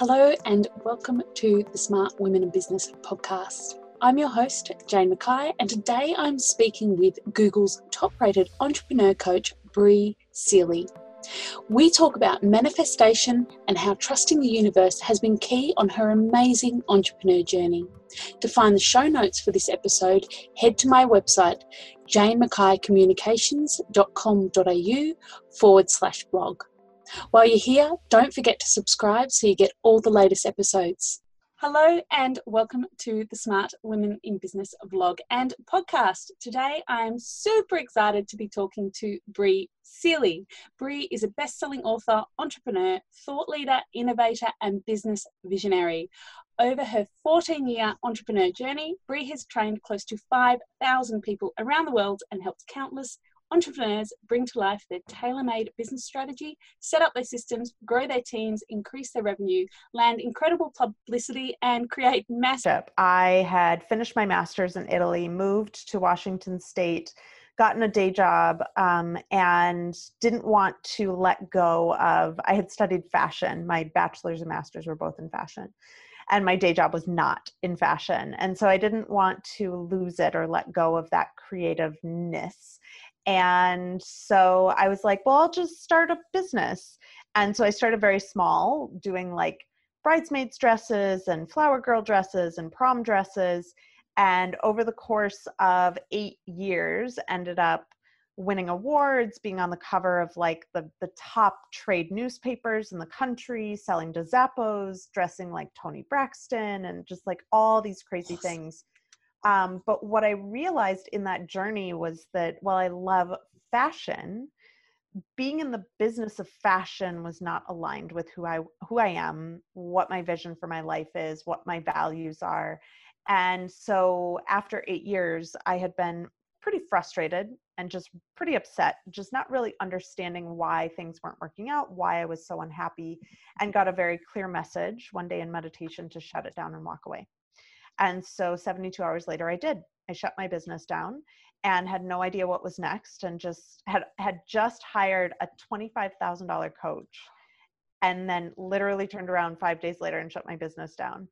Hello, and welcome to the Smart Women in Business podcast. I'm your host, Jane McKay, and today I'm speaking with Google's top rated entrepreneur coach, Bri Seeley. We talk about manifestation and how trusting the universe has been key on her amazing entrepreneur journey. To find the show notes for this episode, head to my website, janemckaycommunications.com.au forward slash blog. While you're here, don't forget to subscribe so you get all the latest episodes. Hello and welcome to the Smart Women in Business vlog and podcast. Today I'm super excited to be talking to Bri Seeley. Bri is a best-selling author, entrepreneur, thought leader, innovator and business visionary. Over her 14-year entrepreneur journey, Bri has trained close to 5,000 people around the world and helped countless entrepreneurs bring to life their tailor made business strategy, set up their systems, grow their teams, increase their revenue, land incredible publicity, and create massive. I had finished my master's in Italy, moved to Washington State. Gotten a day job um, and didn't want to let go of. I had studied fashion. My bachelor's and master's were both in fashion and my day job was not in fashion. And so I didn't want to lose it or let go of that creativeness. And so I was like, well, I'll just start a business. And so I started very small, doing like bridesmaids dresses and flower girl dresses and prom dresses. And over the course of eight years, ended up winning awards, being on the cover of like the, the top trade newspapers in the country, selling to Zappos, dressing like Toni Braxton, and just like all these crazy things. Um, but what I realized in that journey was that while I love fashion, being in the business of fashion was not aligned with who I who I am, what my vision for my life is, what my values are. And so after 8 years, I had been pretty frustrated and just pretty upset, just not really understanding why things weren't working out, why I was so unhappy, and got a very clear message one day in meditation to shut it down and walk away. And so 72 hours later, I did. I shut my business down and had no idea what was next and just had had just hired a $25,000 coach and then literally turned around 5 days later and shut my business down.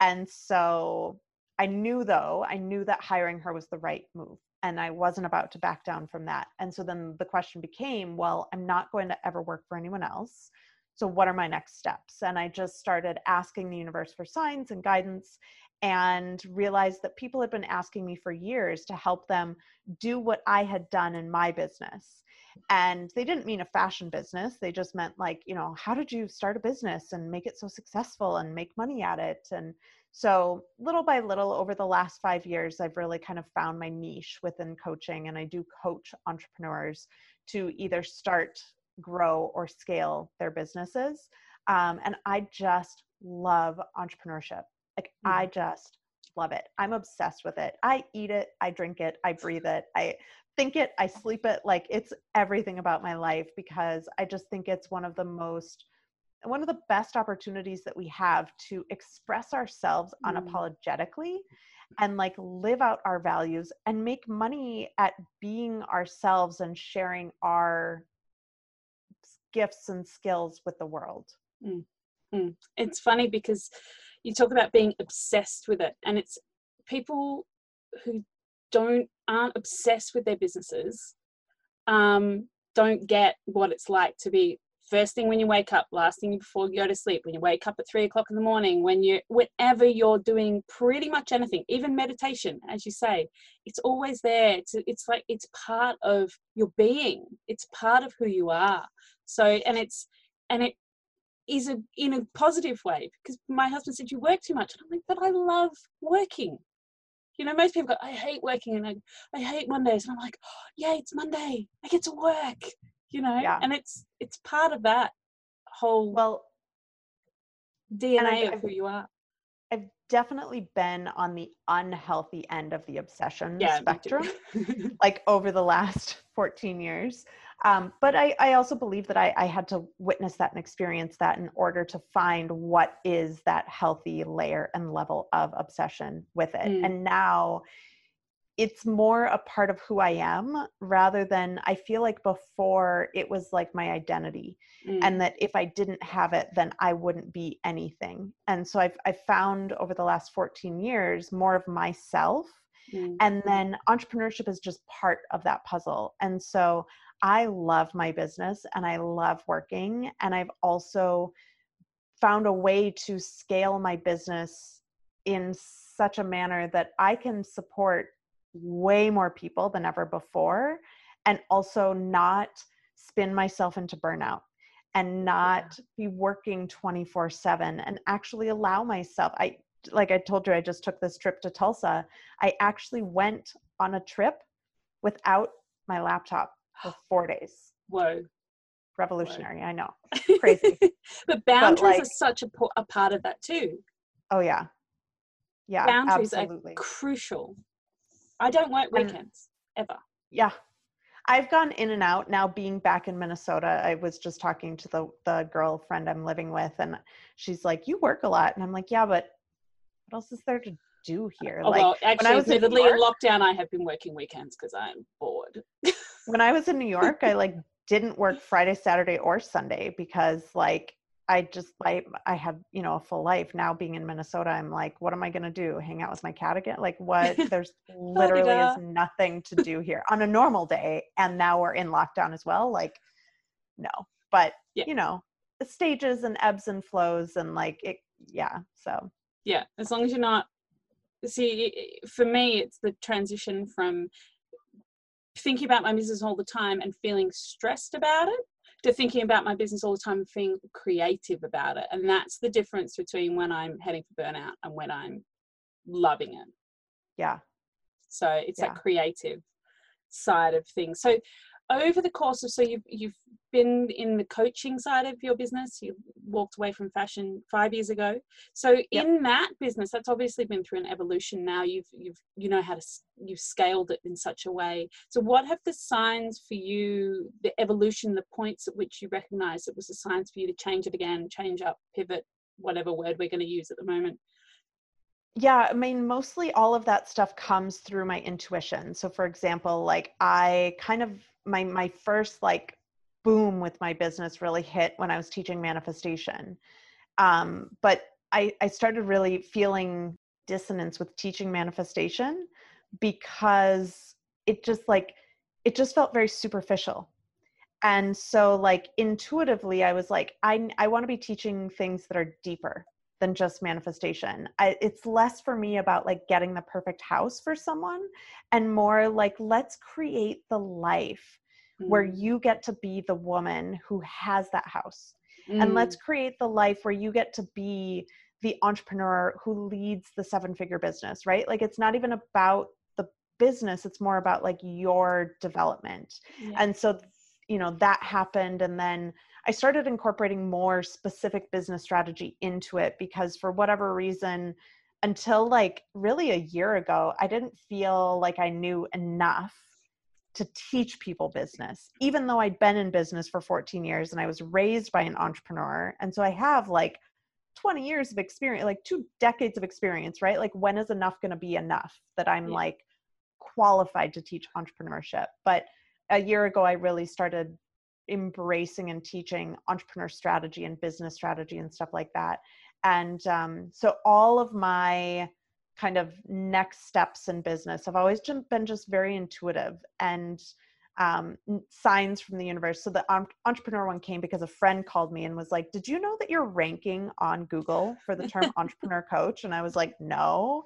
And so I knew though, I knew that hiring her was the right move and I wasn't about to back down from that. And so then the question became, well, I'm not going to ever work for anyone else. So what are my next steps? And I just started asking the universe for signs and guidance and realized that people had been asking me for years to help them do what I had done in my business. And they didn't mean a fashion business. They just meant, like, you know, how did you start a business and make it so successful and make money at it? And so, little by little, over the last five years, I've really kind of found my niche within coaching. And I do coach entrepreneurs to either start, grow, or scale their businesses. Um, and I just love entrepreneurship. Like mm. I just love it. I'm obsessed with it. I eat it, I drink it, I breathe it, I think it, I sleep it. Like it's everything about my life because I just think it's one of the most one of the best opportunities that we have to express ourselves mm. unapologetically and like live out our values and make money at being ourselves and sharing our gifts and skills with the world. Mm. Mm. It's funny because you talk about being obsessed with it and it's people who don't aren't obsessed with their businesses um, don't get what it's like to be first thing when you wake up last thing before you go to sleep when you wake up at three o'clock in the morning when you whenever you're doing pretty much anything even meditation as you say it's always there. It's, it's like it's part of your being. It's part of who you are. So and it's and it is a in a positive way because my husband said you work too much. And i'm like but i love working. You know most people go i hate working and i, I hate mondays. And i'm like oh, yeah it's monday. I get to work you know? Yeah. and it's it's part of that whole well dna of who you are. I've definitely been on the unhealthy end of the obsession yeah, spectrum like over the last 14 years um, but I, I, also believe that I, I, had to witness that and experience that in order to find what is that healthy layer and level of obsession with it. Mm. And now it's more a part of who I am rather than I feel like before it was like my identity mm. and that if I didn't have it then I wouldn't be anything. And so I've I've found over the last 14 years more of myself mm. and then entrepreneurship is just part of that puzzle. And so I love my business and I love working and I've also found a way to scale my business in such a manner that I can support way more people than ever before and also not spin myself into burnout and not be working 24 7 and actually allow myself i like i told you i just took this trip to tulsa i actually went on a trip without my laptop for four days whoa revolutionary whoa. i know crazy but boundaries but like, are such a, a part of that too oh yeah yeah boundaries absolutely. are crucial I don't work weekends and, ever. Yeah. I've gone in and out now being back in Minnesota. I was just talking to the the girlfriend I'm living with and she's like, "You work a lot." And I'm like, "Yeah, but what else is there to do here?" Oh, like well, actually, when I was in, York, in lockdown, I have been working weekends because I'm bored. when I was in New York, I like didn't work Friday, Saturday, or Sunday because like I just like I have you know a full life now. Being in Minnesota, I'm like, what am I gonna do? Hang out with my cat again? Like what? There's oh literally is nothing to do here on a normal day, and now we're in lockdown as well. Like, no, but yeah. you know, the stages and ebbs and flows, and like it, yeah. So yeah, as long as you're not see, for me, it's the transition from thinking about my business all the time and feeling stressed about it to thinking about my business all the time and being creative about it. And that's the difference between when I'm heading for burnout and when I'm loving it. Yeah. So it's yeah. that creative side of things. So over the course of so you've you've been in the coaching side of your business you walked away from fashion five years ago. So yep. in that business that's obviously been through an evolution now. You've you've you know how to you've scaled it in such a way. So what have the signs for you the evolution the points at which you recognize it was the signs for you to change it again change up pivot whatever word we're going to use at the moment? Yeah i mean mostly all of that stuff comes through my intuition. So for example like i kind of my my first like boom with my business really hit when I was teaching manifestation. Um, but I, I started really feeling dissonance with teaching manifestation because it just like it just felt very superficial and so like intuitively i was like i i want to be teaching things that are deeper than just manifestation I, it's less for me about like getting the perfect house for someone and more like let's create the life mm. where you get to be the woman who has that house. Mm. And let's create the life where you get to be the entrepreneur who leads the seven figure business, right? Like it's not even about the business, it's more about like your development. Yeah. And so, you know, that happened. And then I started incorporating more specific business strategy into it because for whatever reason, until like really a year ago, I didn't feel like I knew enough to teach people business, even though I'd been in business for 14 years and I was raised by an entrepreneur. And so I have like 20 years of experience, like two decades of experience, right? Like, when is enough going to be enough that I'm yeah. like qualified to teach entrepreneurship? But a year ago, I really started embracing and teaching entrepreneur strategy and business strategy and stuff like that. And um, so all of my kind of next steps in business. I've always been just very intuitive and um, signs from the universe. So the entrepreneur one came because a friend called me and was like, "Did you know that you're ranking on Google for the term entrepreneur coach?" And I was like, "No."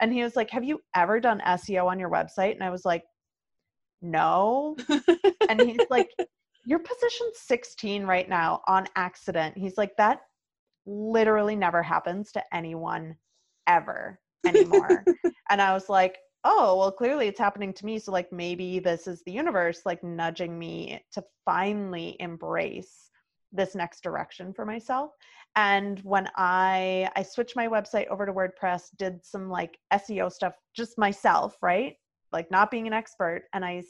And he was like, "Have you ever done SEO on your website?" And I was like, "No." and he's like, "You're position 16 right now on accident." He's like, "That literally never happens to anyone ever." anymore. and I was like, oh, well, clearly it's happening to me. So, like, maybe this is the universe, like, nudging me to finally embrace this next direction for myself. And when I I switched my website over to WordPress, did some like SEO stuff just myself, right? Like not being an expert, and I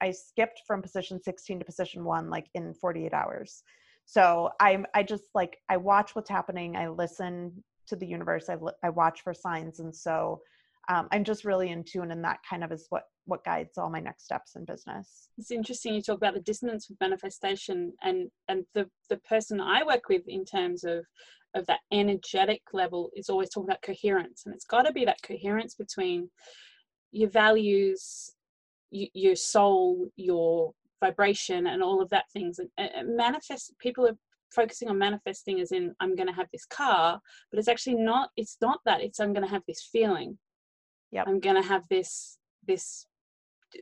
I skipped from position 16 to position 1 like in 48 hours. So I'm I just like I watch what's happening, I listen to the universe. I, I watch for signs. And so um, i'm just really in tune and that kind of is what what guides all my next steps in business it's interesting you talk about the dissonance with manifestation and and the the person i work with in terms of of that energetic level is always talking about coherence and it's got to be that coherence between your values your soul your vibration and all of that things. And, and manifest people are focusing on manifesting as in i'm going to have this car but it's actually not it's not that it's i'm going to have this feeling. Yeah i'm going to have this this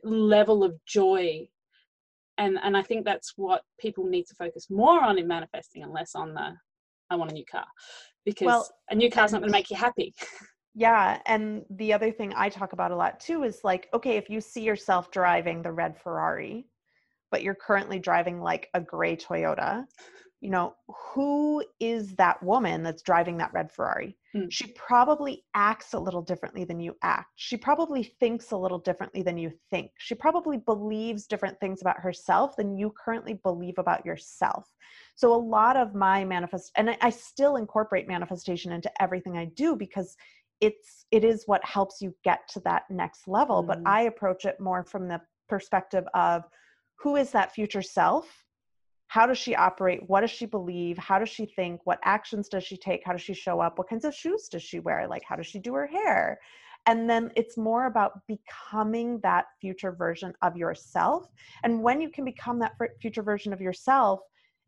level of joy. And and i think that's what people need to focus more on in manifesting and less on the i want a new car because well, a new car's not going to make you happy yeah and the other thing i talk about a lot too is like okay if you see yourself driving the red ferrari but you're currently driving like a gray toyota you know, who is that woman that's driving that red Ferrari? Mm. She probably acts a little differently than you act. She probably thinks a little differently than you think. She probably believes different things about herself than you currently believe about yourself. So, a lot of my manifest, and I, I still incorporate manifestation into everything I do because it's it is what helps you get to that next level. Mm. But I approach it more from the perspective of who is that future self? How does she operate? What does she believe? How does she think? What actions does she take? How does she show up? What kinds of shoes does she wear? Like how does she do her hair? And then it's more about becoming that future version of yourself. And when you can become that future version of yourself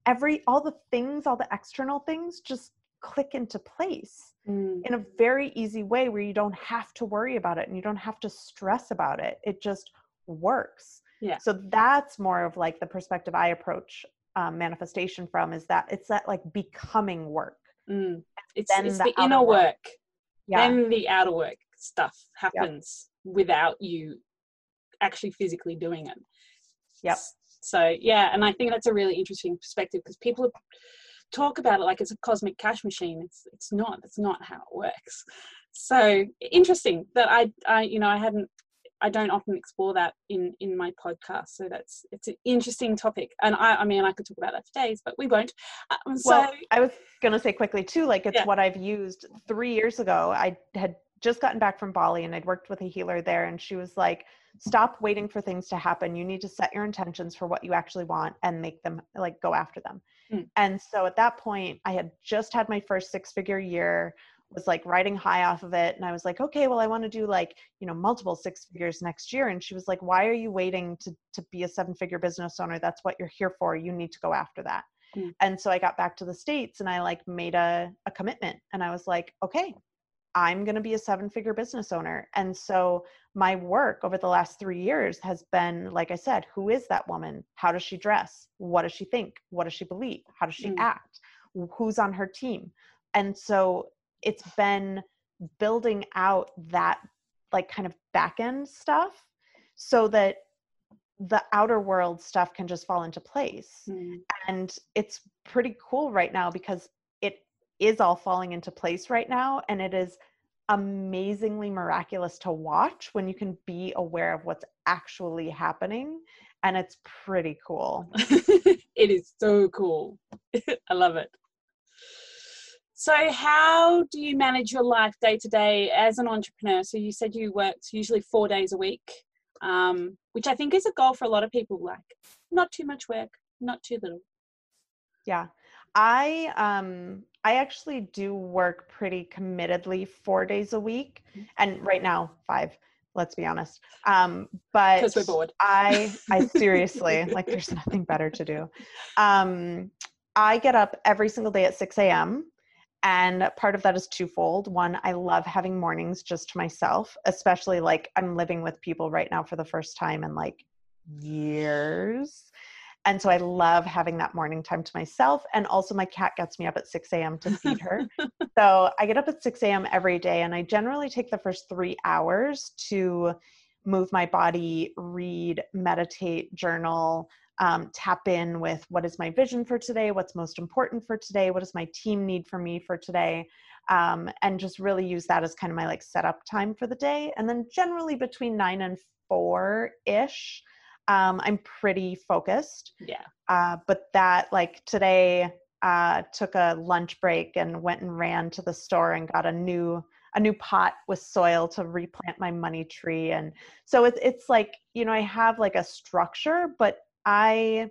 every all the things all the external things just click into place mm. in a very easy way where you don't have to worry about it and you don't have to stress about it it just works yeah so that's more of like the perspective i approach um, manifestation from is that it's that like becoming work. Mm. It's, it's the, the inner work. work. Yeah. Then the outer work stuff happens yep. without you actually physically doing it. Yep. So yeah, and I think that's a really interesting perspective because people talk about it like it's a cosmic cash machine. It's it's not. That's not how it works. So interesting that I I you know I hadn't I don't often explore that in in my podcast. So that's it's an interesting topic, and I I mean I could talk about that for days, but we won't. Um, so well, I was gonna say quickly too, like it's yeah. what I've used three years ago. I had just gotten back from Bali and I'd worked with a healer there, and she was like, "Stop waiting for things to happen. You need to set your intentions for what you actually want and make them like go after them." Mm. And so at that point, I had just had my first six figure year was like riding high off of it and i was like okay well i want to do like you know multiple six figures next year and she was like why are you waiting to to be a seven figure business owner that's what you're here for you need to go after that mm. and so i got back to the states and i like made a, a commitment and i was like okay i'm going to be a seven figure business owner and so my work over the last three years has been like i said who is that woman? How does she dress? What does she think? What does she believe? How does she mm. act? Who's on her team? And so it's been building out that like kind of back end stuff so that the outer world stuff can just fall into place. Mm. and it's pretty cool right now because it is all falling into place right now and it is amazingly miraculous to watch when you can be aware of what's actually happening and it's pretty cool it is so cool i love it so, how do you manage your life day to day as an entrepreneur? So, you said you worked usually four days a week, um, which I think is a goal for a lot of people. Like, not too much work, not too little. Yeah, I um, I actually do work pretty committedly four days a week, mm-hmm. and right now five. Let's be honest. Um, but because we're bored. I I seriously like there's nothing better to do. Um, I get up every single day at 6 a.m. And part of that is twofold. One, I love having mornings just to myself, especially like I'm living with people right now for the first time in like years. And so I love having that morning time to myself. And also, my cat gets me up at 6 a.m. to feed her. so I get up at 6 a.m. every day. And I generally take the first three hours to move my body, read, meditate, journal, um, tap in with what is my vision for today, what's most important for today, what does my team need for me for today, um, and just really use that as kind of my like setup time for the day. And then generally between nine and four ish, um, I'm pretty focused. Yeah. Uh, but that like today uh, took a lunch break and went and ran to the store and got a new a new pot with soil to replant my money tree and so it's it's like you know i have like a structure but i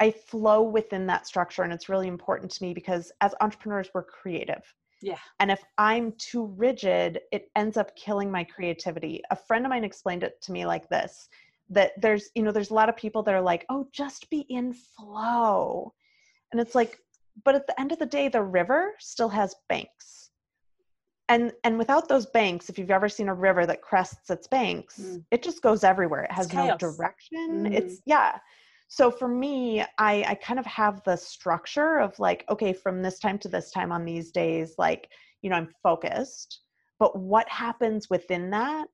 i flow within that structure and it's really important to me because as entrepreneurs we're creative yeah and if i'm too rigid it ends up killing my creativity a friend of mine explained it to me like this that there's you know there's a lot of people that are like oh just be in flow. And it's like but at the end of the day the river still has banks. And and without those banks if you've ever seen a river that crests its banks mm. it just goes everywhere. It has no direction. Mm. it's yeah. So for me i i kind of have the structure of like okay from this time to this time on these days like you know i'm focused. But what happens within that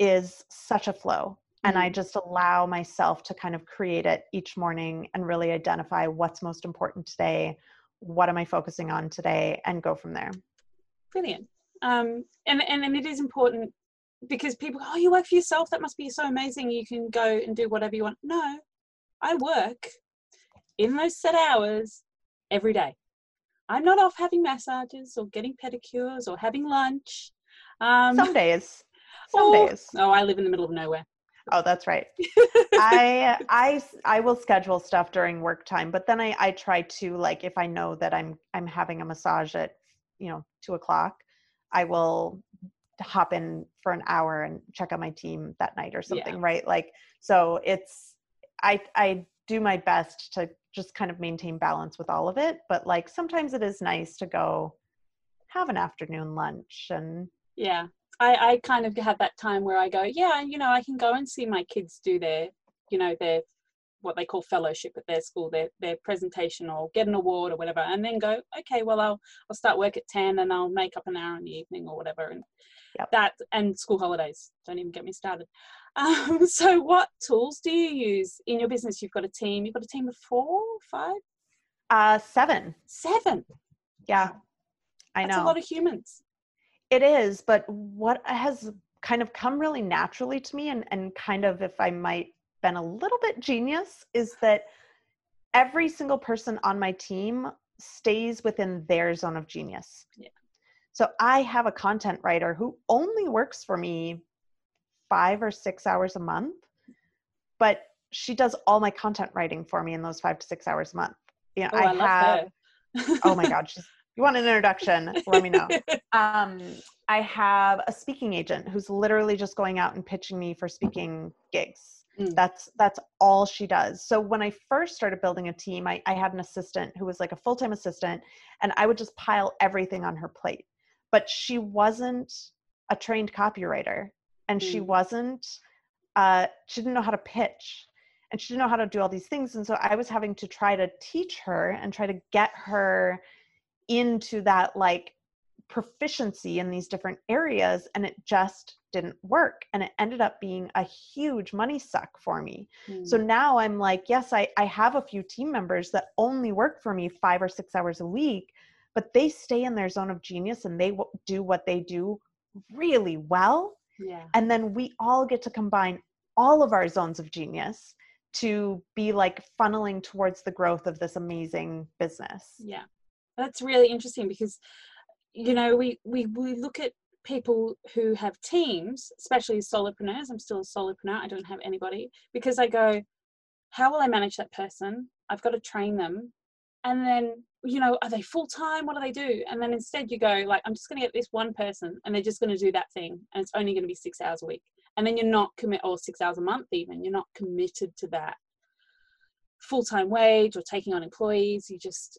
is such a flow and i mm. just allow myself to kind of create it each morning and really identify what's most important today what am i focusing on today and go from there. Brilliant. Um, and, and and it is important because people oh you work for yourself? That must be so amazing. You can go and do whatever you want. No i work in those set hours every day. I'm not off having massages or getting pedicures or having lunch. Um, some days. Some or, days. Oh i live in the middle of nowhere Oh, that's right. I I I will schedule stuff during work time, but then I I try to like if I know that I'm I'm having a massage at you know two o'clock, I will hop in for an hour and check on my team that night or something, yeah. right? Like so it's I I do my best to just kind of maintain balance with all of it, but like sometimes it is nice to go have an afternoon lunch and yeah I, I kind of have that time where I go, yeah, you know, I can go and see my kids do their, you know, their what they call fellowship at their school, their their presentation or get an award or whatever, and then go, okay, well I'll I'll start work at ten and I'll make up an hour in the evening or whatever, and yep. that and school holidays. Don't even get me started. Um, so, what tools do you use in your business? You've got a team. You've got a team of four, five, uh, seven. Seven. Yeah, I That's know. a lot of humans. It is, but what has kind of come really naturally to me and, and kind of if I might been a little bit genius is that every single person on my team stays within their zone of genius. Yeah. So I have a content writer who only works for me five or six hours a month, but she does all my content writing for me in those five to six hours a month. You know, oh, I, I have, oh my God, she's you want an introduction, let me know. Um, I have a speaking agent who's literally just going out and pitching me for speaking gigs. Mm. That's that's all she does. So when I first started building a team, I, I had an assistant who was like a full-time assistant, and I would just pile everything on her plate. But she wasn't a trained copywriter, and mm. she wasn't. Uh, she didn't know how to pitch, and she didn't know how to do all these things. And so I was having to try to teach her and try to get her into that like proficiency in these different areas and it just didn't work and it ended up being a huge money suck for me mm. so hmm. now i'm like yes I, I have a few team members that only work for me five or six hours a week but they stay in their zone of genius and they w- do what they do really well yeah and then we all get to combine all of our zones of genius to be like funneling towards the growth of this amazing business yeah that's really interesting because you know we we, we look at people who have teams especially solopreneurs. I'm still a solopreneur. I don't have anybody because i go how will i manage that person? I've got to train them. And then you know are they full time what do they do? And then instead you go like i'm just going to get this one person and they're just going to do that thing and it's only going to be six hours a week. And then you're not commit or six hours a month even you're not committed to that full-time wage or taking on employees. You just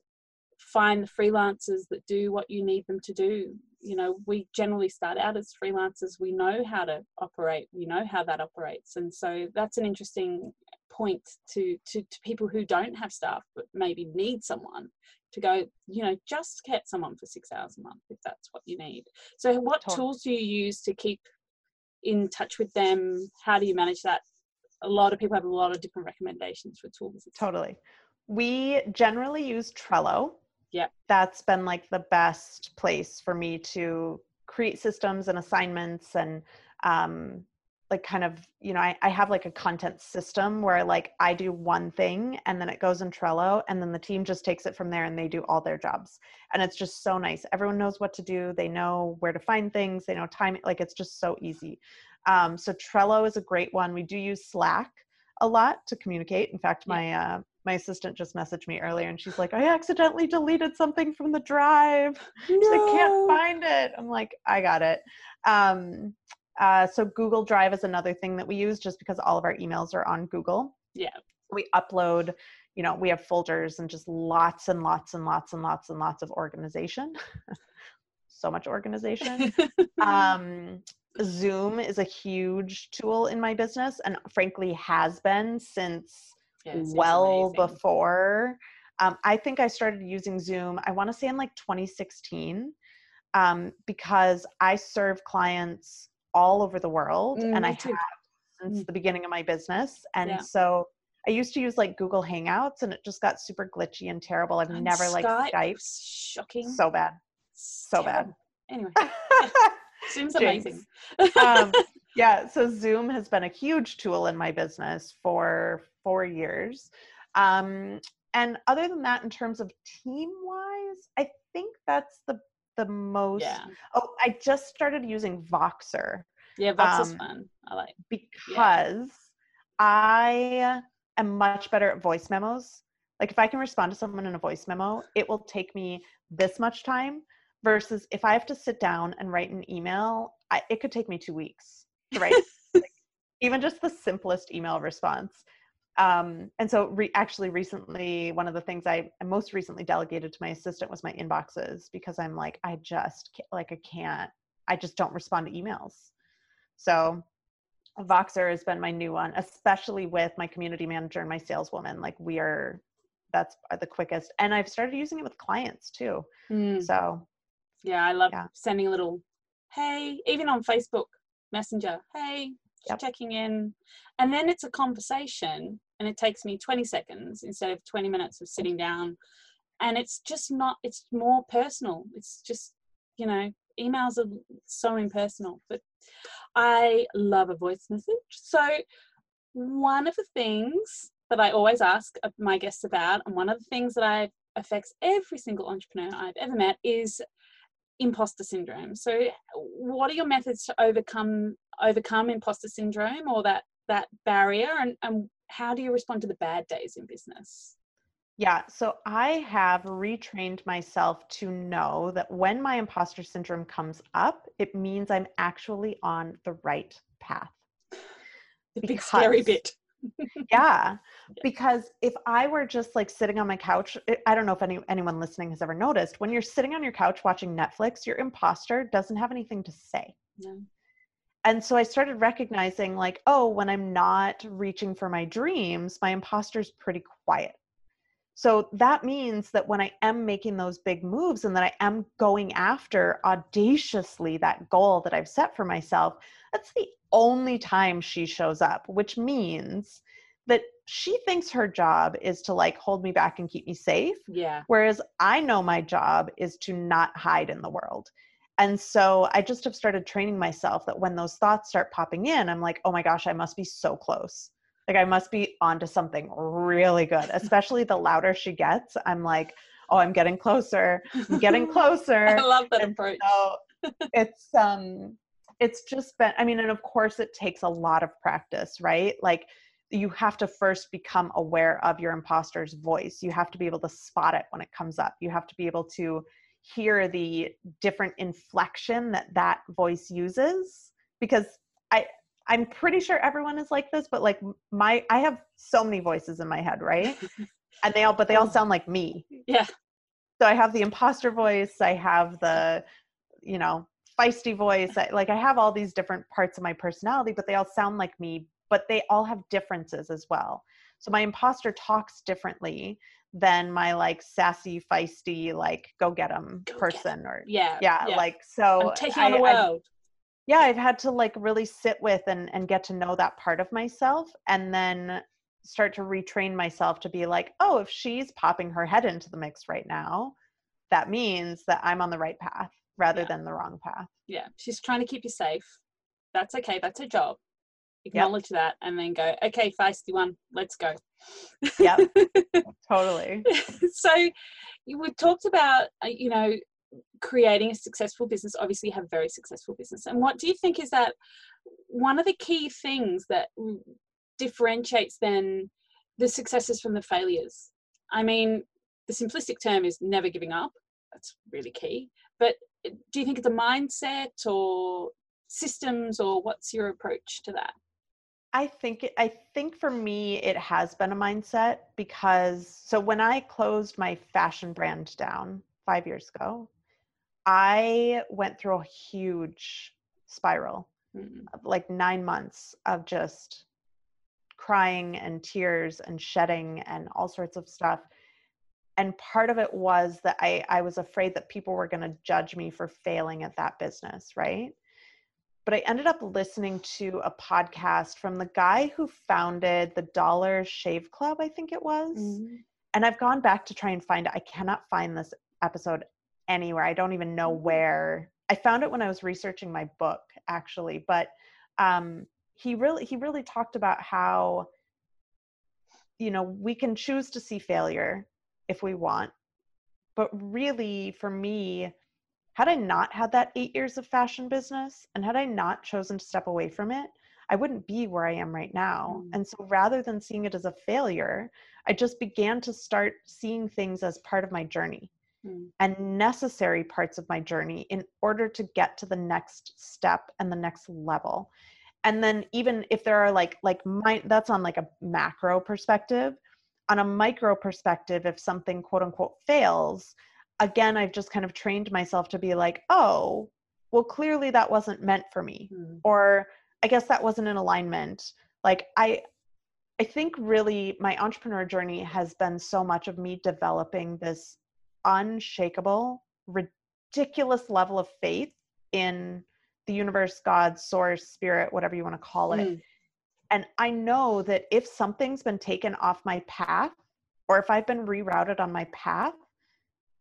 find the freelancers that do what you need them to do. You know we generally start out as freelancers. We know how to operate. We know how that operates. And so that's an interesting point to to, to people who don't have staff but maybe need someone to go you know just get someone for six hours a month if that's what you need. So what totally. tools do you use to keep in touch with them? How do you manage that? A lot of people have a lot of different recommendations for tools. Totally. We generally use trello yeah. that's been like the best place for me to create systems and assignments and um, like kind of you know I, I have like a content system where like i do one thing and then it goes in trello and then the team just takes it from there and they do all their jobs. And it's just so nice. Everyone knows what to do. They know where to find things. They know time like it's just so easy. Um, so trello is a great one. We do use slack a lot to communicate. In fact my uh, my assistant just messaged me earlier and she's like i accidentally deleted something from the drive no. i can't find it i'm like i got it um, uh, so Google Drive is another thing that we use just because all of our emails are on Google. Yeah. We upload, you know, we have folders and just lots and lots and lots and lots and lots of organization. so much organization. um, Zoom is a huge tool in my business and frankly has been since yes, well before. Um, I think I started using Zoom, I want to say in like 2016, um, because I serve clients all over the world mm, and I too. have since mm. the beginning of my business. And yeah. so I used to use like Google Hangouts and it just got super glitchy and terrible. I've and never liked Skype. Shocking. So bad. So bad. Anyway. Zoom's amazing. um, yeah, so Zoom has been a huge tool in my business for four years. Um, and other than that, in terms of team wise, I think that's the the most. Yeah. Oh, I just started using Voxer. Yeah, Voxer's um, fun. I like because yeah. I am much better at voice memos. Like if I can respond to someone in a voice memo, it will take me this much time versus if I have to sit down and write an email, I, it could take me two weeks to write like, even just the simplest email response um, and so re- actually recently one of the things I, most recently delegated to my assistant was my inboxes because i'm like i just like i can't i just don't respond to emails so voxer has been my new one especially with my community manager and my saleswoman like we are that's the quickest and i've started using it with clients too mm. so yeah i love yeah. sending a little hey even on facebook messenger hey yep. checking in. And then it's a conversation and it takes me 20 seconds instead of 20 minutes of sitting down. And it's just not it's more personal. It's just you know emails are so impersonal but i love a voice message. So one of the things that i always ask my guests about and one of the things that i affects every single entrepreneur i've ever met is imposter syndrome. So what are your methods to overcome overcome imposter syndrome or that that barrier and, and how do you respond to the bad days in business? Yeah, so I have retrained myself to know that when my imposter syndrome comes up, it means I'm actually on the right path. The big because, scary bit. yeah, because if I were just like sitting on my couch, I don't know if any anyone listening has ever noticed, when you're sitting on your couch watching Netflix, your imposter doesn't have anything to say. No and so I started recognizing, like, oh, when I'm not reaching for my dreams, my imposter's pretty quiet. So that means that when I am making those big moves and that I am going after audaciously that goal that I've set for myself, that's the only time she shows up, which means that she thinks her job is to like hold me back and keep me safe. Yeah. Whereas I know my job is to not hide in the world. And so I just have started training myself that when those thoughts start popping in, I'm like, oh my gosh, I must be so close. Like I must be onto something really good, especially the louder she gets. I'm like, oh, I'm getting closer. I'm getting closer. I love that and approach. So it's um it's just been, I mean, and of course it takes a lot of practice, right? Like you have to first become aware of your imposter's voice. You have to be able to spot it when it comes up. You have to be able to hear the different inflection that that voice uses because i i'm pretty sure everyone is like this but like my i have so many voices in my head right? And they all but they all oh. sound like me. Yeah. So i have the imposter voice i have the you know feisty voice I, like i have all these different parts of my personality but they all sound like me but they all have differences as well so my imposter talks differently than my like sassy, feisty, like go get them person get or yeah, yeah, yeah, like so I'm taking on the world. I, yeah, I've had to like really sit with and and get to know that part of myself, and then start to retrain myself to be like, oh, if she's popping her head into the mix right now, that means that I'm on the right path rather yeah. than the wrong path. Yeah, she's trying to keep you safe. That's okay. That's her job. Acknowledge yep. that, and then go, okay, feisty one, let's go. Yeah, totally. so we talked about, uh, you know, creating a successful business. Obviously, you have very successful business. And what do you think is that one of the key things that differentiates then the successes from the failures? I mean, the simplistic term is never giving up. That's really key. But uh, do you think it's a mindset or systems, or what's your approach to that? I think I think for me it has been a mindset because so when I closed my fashion brand down 5 years ago, I went through a huge spiral. Mm-hmm. Like 9 months of just crying and tears and shedding and all sorts of stuff. And part of it was that I, I was afraid that people were going to judge me for failing at that business, right? But I ended up listening to a podcast from the guy who founded the Dollar Shave Club, I think it was. Mm-hmm. And I've gone back to try and find it. I cannot find this episode anywhere. I don't even know mm-hmm. where. I found it when I was researching my book, actually. But um, he really he really talked about how you know we can choose to see failure if we want but really for me had i not had that 8 years of fashion business and had i not chosen to step away from it i wouldn't be where i am right now mm. and so rather than seeing it as a failure i just began to start seeing things as part of my journey mm. and necessary parts of my journey in order to get to the next step and the next level and then even if there are like like my that's on like a macro perspective on a micro perspective if something quote unquote fails again i've just kind of trained myself to be like oh well clearly that wasn't meant for me mm. or i guess that wasn't in alignment like i i think really my entrepreneur journey has been so much of me developing this unshakable ridiculous level of faith in the universe, God, source, spirit, whatever you want to call it. Mm. And I know that if something's been taken off my path, or if I've been rerouted on my path,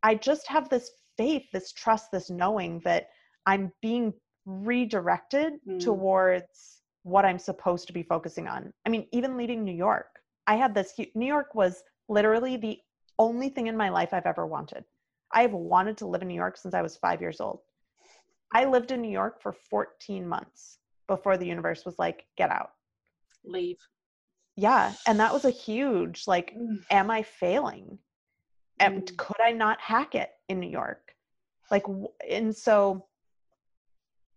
I just have this faith, this trust, this knowing that I'm being redirected mm. towards what I'm supposed to be focusing on. I mean, even leading New York, I had this, New York was literally the only thing in my life I've ever wanted. I have wanted to live in New York since I was five years old. I lived in New York for 14 months before the universe was like, get out. Leave. Yeah. And that was a huge, like, mm. am I failing? And mm. could I not hack it in New York? Like, and so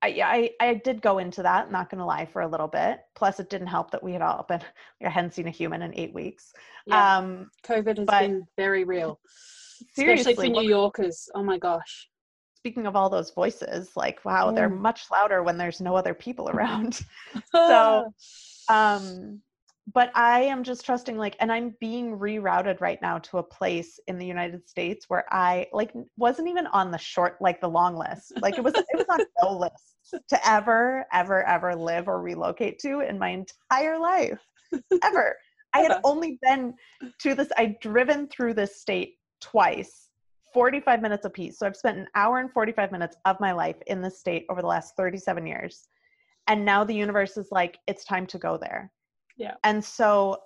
I, I, I did go into that, not going to lie, for a little bit. Plus, it didn't help that we had all been, we hadn't seen a human in eight weeks. Yeah. Um, COVID has been very real, especially for New Yorkers. Oh my gosh speaking of all those voices, like wow, mm. they're much louder when there's no other people around. so um but I am just trusting like and I'm being rerouted right now to a place in the United States where I like wasn't even on the short like the long list. Like it was it was on no list to ever ever ever live or relocate to in my entire life. Ever. I had only been to this I'd driven through this state twice 45 minutes a piece. So I've spent an hour and 45 minutes of my life in this state over the last 37 years. And now the universe is like, it's time to go there. Yeah. And so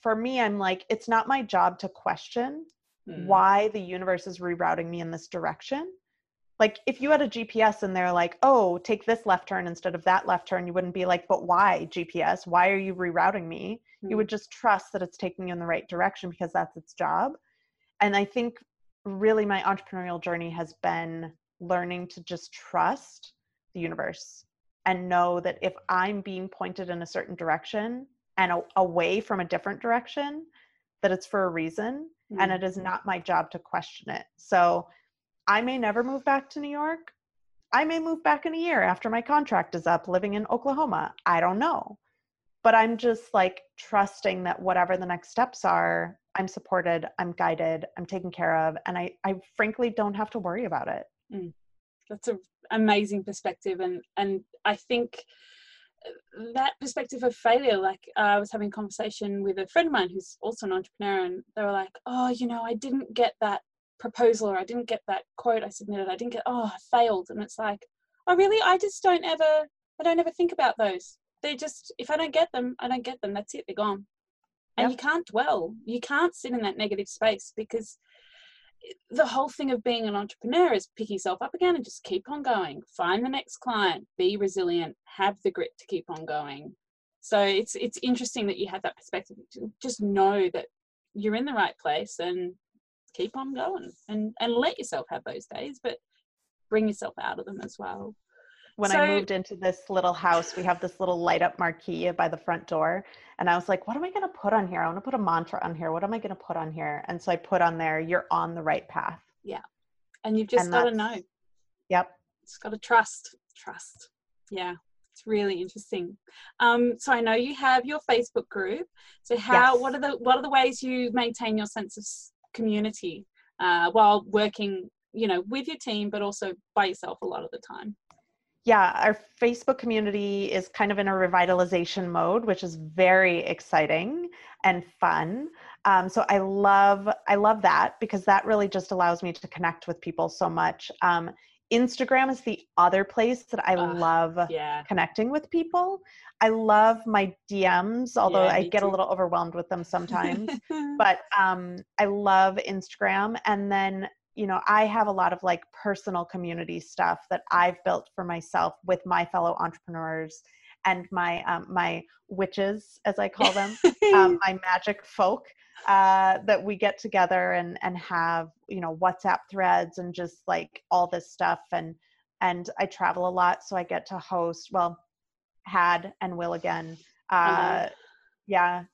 for me, I'm like, it's not my job to question mm. why the universe is rerouting me in this direction. Like if you had a GPS and they're like, oh, take this left turn instead of that left turn, you wouldn't be like, but why GPS? Why are you rerouting me? Mm. You would just trust that it's taking you in the right direction because that's its job. And I think really my entrepreneurial journey has been learning to just trust the universe and know that if I'm being pointed in a certain direction and a- away from a different direction, that it's for a reason mm-hmm. and it is not my job to question it. So I may never move back to New York. I may move back in a year after my contract is up living in Oklahoma. I don't know. But I'm just like trusting that whatever the next steps are, I'm supported, I'm guided, I'm taken care of, and I, I frankly don't have to worry about it. Mm. That's an amazing perspective, and and I think that perspective of failure. Like uh, I was having a conversation with a friend of mine who's also an entrepreneur, and they were like, "Oh, you know, I didn't get that proposal, or I didn't get that quote I submitted. I didn't get. Oh, I failed." And it's like, "Oh, really? I just don't ever. I don't ever think about those they just if I don't get them, I don't get them. That's it. They're gone. And Yep. you can't dwell. You can't sit in that negative space because the whole thing of being an entrepreneur is pick yourself up again and just keep on going. Find the next client. Be resilient. Have the grit to keep on going. So it's it's interesting that you have that perspective. Just know that you're in the right place and keep on going and and let yourself have those days, but bring yourself out of them as well. When So- I moved into this little house, we have this little light up marquee by the front door. And I was like, what am I going to put on here? I want to put a mantra on here. What am I going to put on here? And so I put on there, you're on the right path. Yeah. And you've just got to know. Yep. It's got to trust. Trust. Yeah. It's really interesting. Um, so I know you have your Facebook group. So how Yes. what are the what are the ways you maintain your sense of community uh, while working, you know, with your team, but also by yourself a lot of the time? Yeah, our Facebook community is kind of in a revitalization mode, which is very exciting and fun. Um, so I love I love that because that really just allows me to connect with people so much. Um, Instagram is the other place that I Ugh, love Yeah. connecting with people. I love my DMs, although Yeah, I get a little overwhelmed with them sometimes. but um, I love Instagram. And then, you know, I have a lot of like personal community stuff that I've built for myself with my fellow entrepreneurs and my um, my witches, as I call them, um, my magic folk uh, that we get together and and have you know WhatsApp threads and just like all this stuff and and I travel a lot, so I get to host. Well, had and will again. Uh, yeah,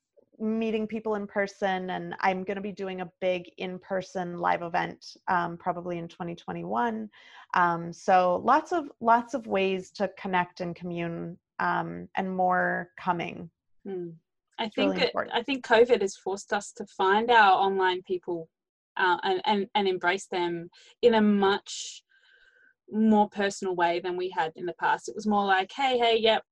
meeting people in person, and I'm going to be doing a big in-person live event um, probably in 2021. Um, so lots of lots of ways to connect and commune, um, and more coming. Hmm. I It's think really it. I think COVID has forced us to find our online people uh, and, and and embrace them in a much more personal way than we had in the past. It was more like, hey, hey, yep,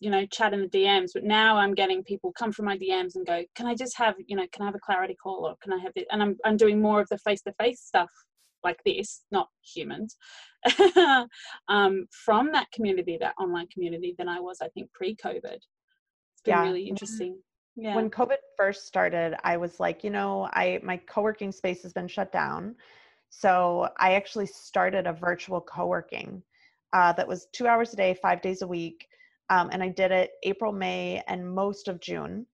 you know, chat in the DMs. But now I'm getting people come from my DMs and go, can I just have, you know, can I have a clarity call or can I have it? And I'm I'm doing more of the face to face stuff like this, not humans, um, from that community, that online community, than I was, I think, pre-COVID. It's been Yeah. really interesting. Yeah. when covid first started i was like you know i my co-working space has been shut down so i actually started a virtual co-working uh, that was two hours a day five days a week um, and i did it april may and most of june.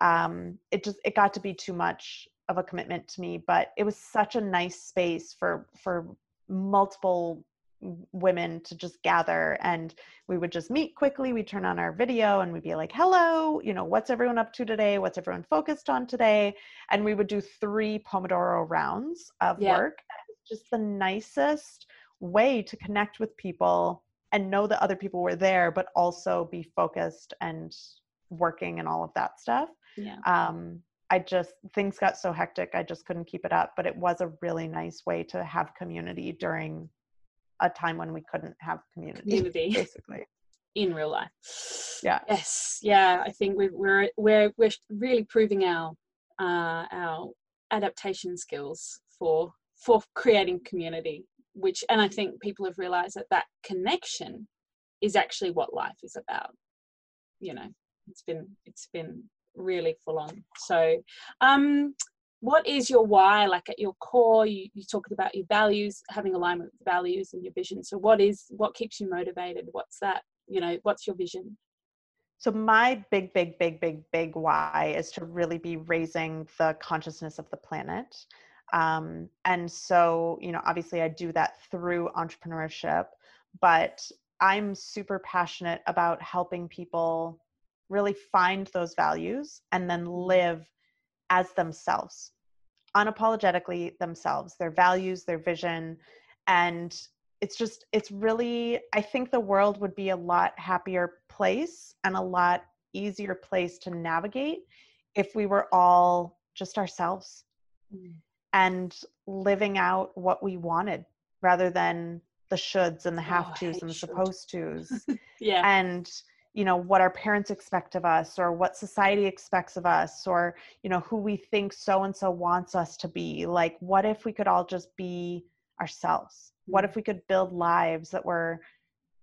Um, it just it got to be too much of a commitment to me but it was such a nice space for for multiple women to just gather and we would just meet quickly. We'd turn on our video and we'd be like hello you know what's everyone up to today? What's everyone focused on today? And we would do three pomodoro rounds of Yeah. work. Just the nicest way to connect with people and know that other people were there but also be focused and working and all of that stuff yeah. um, I just things got so hectic I just couldn't keep it up. But it was a really nice way to have community during a time when we couldn't have community, Community. basically. in real life. Yeah. Yes. Yeah. I think we're we're we're we're really proving our uh, our adaptation skills for for creating community. Which and I think people have realised that that connection is actually what life is about. You know, it's been it's been really full on. So, um, what is your why? Like at your core, you you talked about your values, having alignment with values and your vision. So, what is what keeps you motivated? What's that? you know what's your vision So my big, big, big, big, big why is to really be raising the consciousness of the planet. Um, and so, you know, obviously I do that through entrepreneurship, but I'm super passionate about helping people really find those values and then live as themselves, unapologetically themselves, their values, their vision. And it's just, it's really, I think the world would be a lot happier place and a lot easier place to navigate if we were all just ourselves and living out what we wanted rather than the shoulds and the Oh, have tos hate and the should. supposed tos yeah and you know what our parents expect of us or what society expects of us or you know who we think so and so wants us to be like what if we could all just be ourselves what Mm. if we could build lives that were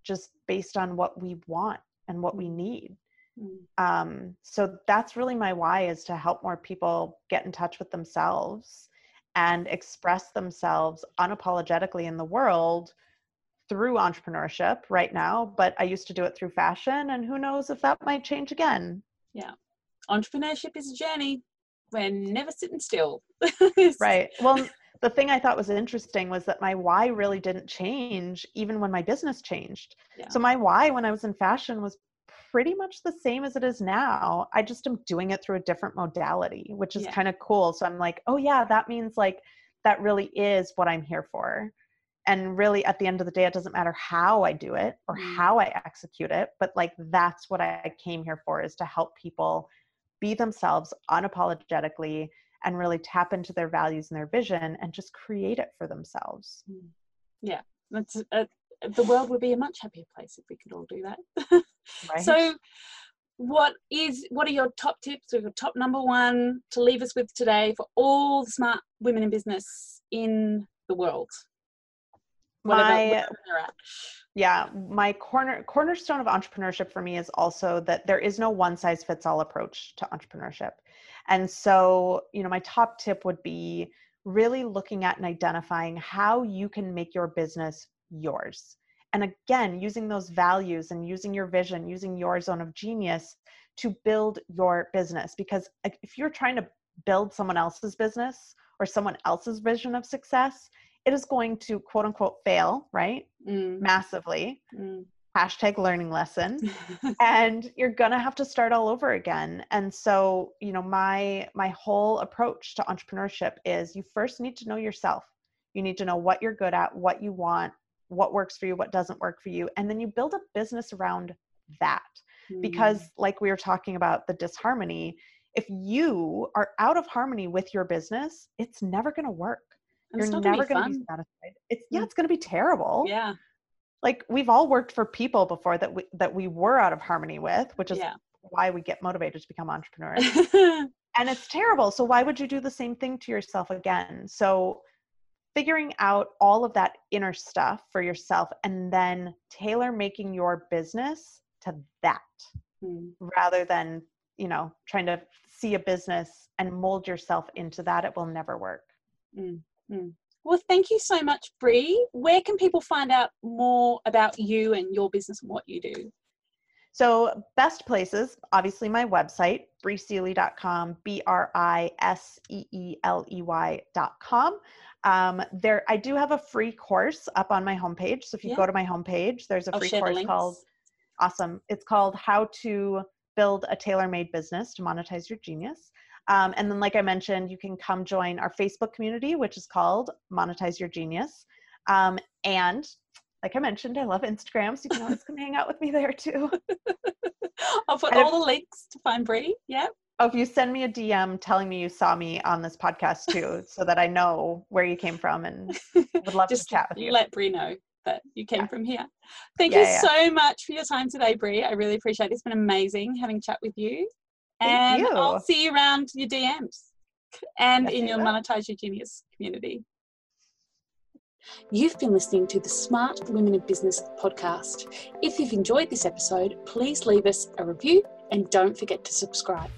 just based on what we want and what we need. Mm. Um, so that's really my why is to help more people get in touch with themselves and express themselves unapologetically in the world through entrepreneurship right now. But I used to do it through fashion, and who knows if that might change again. Yeah. Entrepreneurship is a journey. We're never sitting still. right. Well, the thing I thought was interesting was that my why really didn't change even when my business changed. Yeah. So my why when I was in fashion was pretty much the same as it is now. I just am doing it through a different modality, which is Yeah. kind of cool. So I'm like, oh yeah, that means like that really is what I'm here for. And really at the end of the day, it doesn't matter how I do it or Mm. how I execute it, but like that's what I came here for is to help people be themselves unapologetically and really tap into their values and their vision and just create it for themselves. That's, uh, the world would be a much happier place if we could all do that. Right. So, what is what are your top tips or your top number one to leave us with today for all the smart women in business in the world? Whatever, my yeah my corner cornerstone of entrepreneurship for me is also that there is no one size fits all approach to entrepreneurship and so you know my top tip would be really looking at and identifying how you can make your business yours and again using those values and using your vision using your zone of genius to build your business. Because if you're trying to build someone else's business or someone else's vision of success it is going to quote unquote fail right? Mm, massively. Mm. hashtag learning lesson and you're gonna have to start all over again. And so you know my my whole approach to entrepreneurship is you first need to know yourself. You need to know what you're good at what you want what works for you what doesn't work for you and then you build a business around that. Mm. because like we were talking about the disharmony if you are out of harmony with your business it's never going to work. And you're never going to be satisfied. It's yeah Mm. it's going to be terrible. Yeah, like we've all worked for people before that we that we were out of harmony with which is yeah. why we get motivated to become entrepreneurs. And it's terrible. So why would you do the same thing to yourself again? So figuring out all of that inner stuff for yourself and then tailor making your business to that Mm. rather than you know trying to see a business and mold yourself into that it will never work Well, thank you so much, Bri. Where can people find out more about you and your business and what you do? So, best places, obviously, my website, briseeley.com, B R I S L Y.com. Um, there, I do have a free course up on my homepage. So, if you Yeah. go to my homepage, there's a I'll free course called Awesome. It's called How to Build a Tailor Made Business to Monetize Your Genius. Um, and then, like I mentioned, you can come join our Facebook community, which is called Monetize Your Genius. Um, and like I mentioned, I love Instagram, so you can always come hang out with me there too. I'll put And if- all the links to find Bri. Yeah. Oh, if you send me a DM telling me you saw me on this podcast too, so that I know where you came from and would love to chat with you. let Bri know that you came Yeah. from here. Thank Yeah, you yeah. so much for your time today, Bri. I really appreciate it. It's been amazing having a chat with you. Thank and you. I'll see you around your DMs and in your will. Monetize Your Genius community. You've been listening to the Smart Women in Business podcast. If you've enjoyed this episode, please leave us a review and don't forget to subscribe.